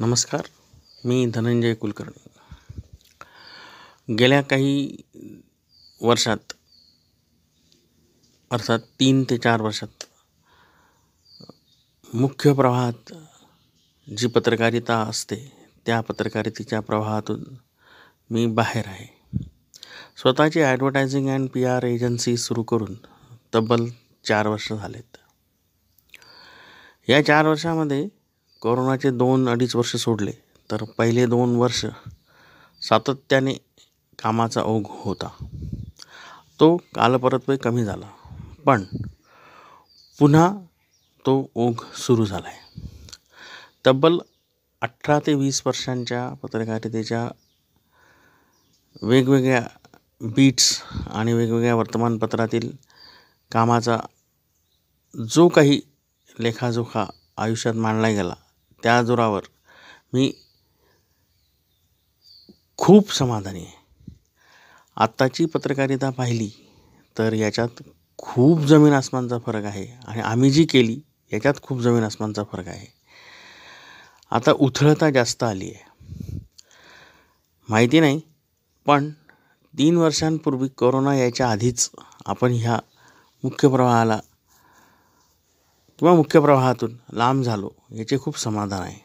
नमस्कार मी धनंजय कुलकर्णी. गेल्या काही वर्षात अर्थात तीन ते चार वर्षात मुख्य प्रवाहात जी पत्रकारिता असते त्या पत्रकारितेच्या प्रवाहातून मी बाहेर आहे. स्वतःची advertising and P R agency सुरू करून तब्बल चार वर्ष झालेत. या चार वर्षामध्ये कोरोनाचे दोन अडीच वर्ष सोडले तर पहिले दोन वर्ष सातत्याने कामाचा ओघ होता. तो कालपरत्वे कमी झाला पण पुन्हा तो ओघ सुरू झाला आहे तब्बल अठरा ते वीस वर्षांच्या पत्रकारितेच्या वेगवेगळ्या बीट्स आणि वेगवेगळ्या वर्तमानपत्रातील कामाचा जो काही लेखाजोखा आयुष्यात मांडला गेला त्या जोरावर मी खूप समाधानी आहे. आत्ताची पत्रकारिता पाहिली तर याच्यात खूप जमीन आसमानचा फरक आहे आणि आम्ही जी केली याच्यात खूप जमीन आसमानचा फरक आहे. आता उथळता जास्त आली आहे. माहिती नाही पण तीन वर्षांपूर्वी कोरोना यायच्या आधीच आपण ह्या मुख्य प्रवाहाला किंवा मुख्य प्रवाहातून लांब झालो याचे खूप समाधान आहे.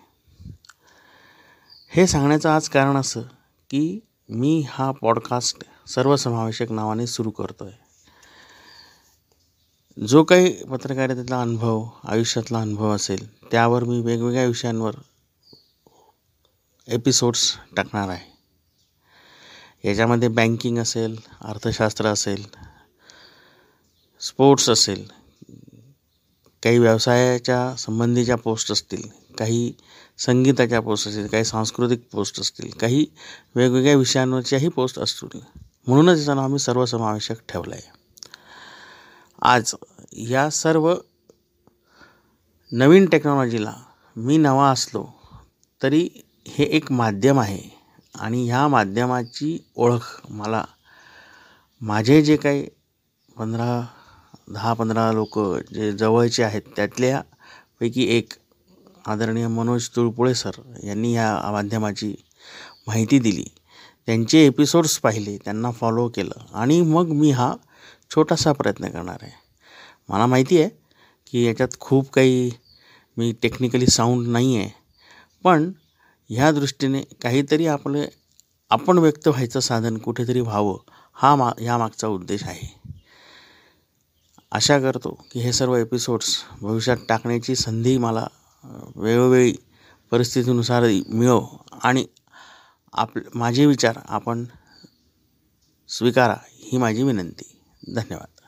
हे सांगण्याचं आज कारण असं की मी हा पॉडकास्ट सर्वसमावेशक नावाने सुरू करतो आहे जो काही पत्रकारितेतला अनुभव आयुष्यातला अनुभव असेल त्यावर मी वेगवेगळ्या विषयांवर एपिसोड्स टाकणार आहे. याच्यामध्ये बँकिंग असेल अर्थशास्त्र असेल स्पोर्ट्स असेल काही व्यवसायाच्या संबंधीच्या पोस्ट असतील काही संगीताच्या पोस्ट असतील काही सांस्कृतिक पोस्ट असतील काही वेगवेगळ्या विषयांवरच्याही पोस्ट असतील. म्हणूनच याचं नाव आम्ही सर्वसमावेशक ठेवलं आहे आज या सर्व नवीन टेक्नॉलॉजीला मी नवा असलो तरी हे एक माध्यम आहे आणि ह्या माध्यमाची ओळख मला माझे जे काही पंधरा दहा पंधरा लोक जे जवळचे आहेत त्यातल्यापैकी एक आदरणीय मनोज तुळपुळे सर यांनी ह्या माध्यमाची माहिती दिली. त्यांचे एपिसोड्स पाहिले त्यांना फॉलो केलं आणि मग मी हा छोटासा प्रयत्न करणार आहे. मला माहिती आहे की याच्यात खूप काही मी टेक्निकली साऊंड नाही आहे पण ह्या दृष्टीने काहीतरी आपले आपण व्यक्त व्हायचं साधन कुठेतरी व्हावं हा मा ह्या मागचा उद्देश आहे. आशा करतो की हे सर्व एपिसोड्स भविष्यात टाकण्याची संधी मला वेळोवेळी परिस्थितीनुसार मिळो. आणि आप माझे विचार आपण स्वीकारा ही माझी विनंती. धन्यवाद.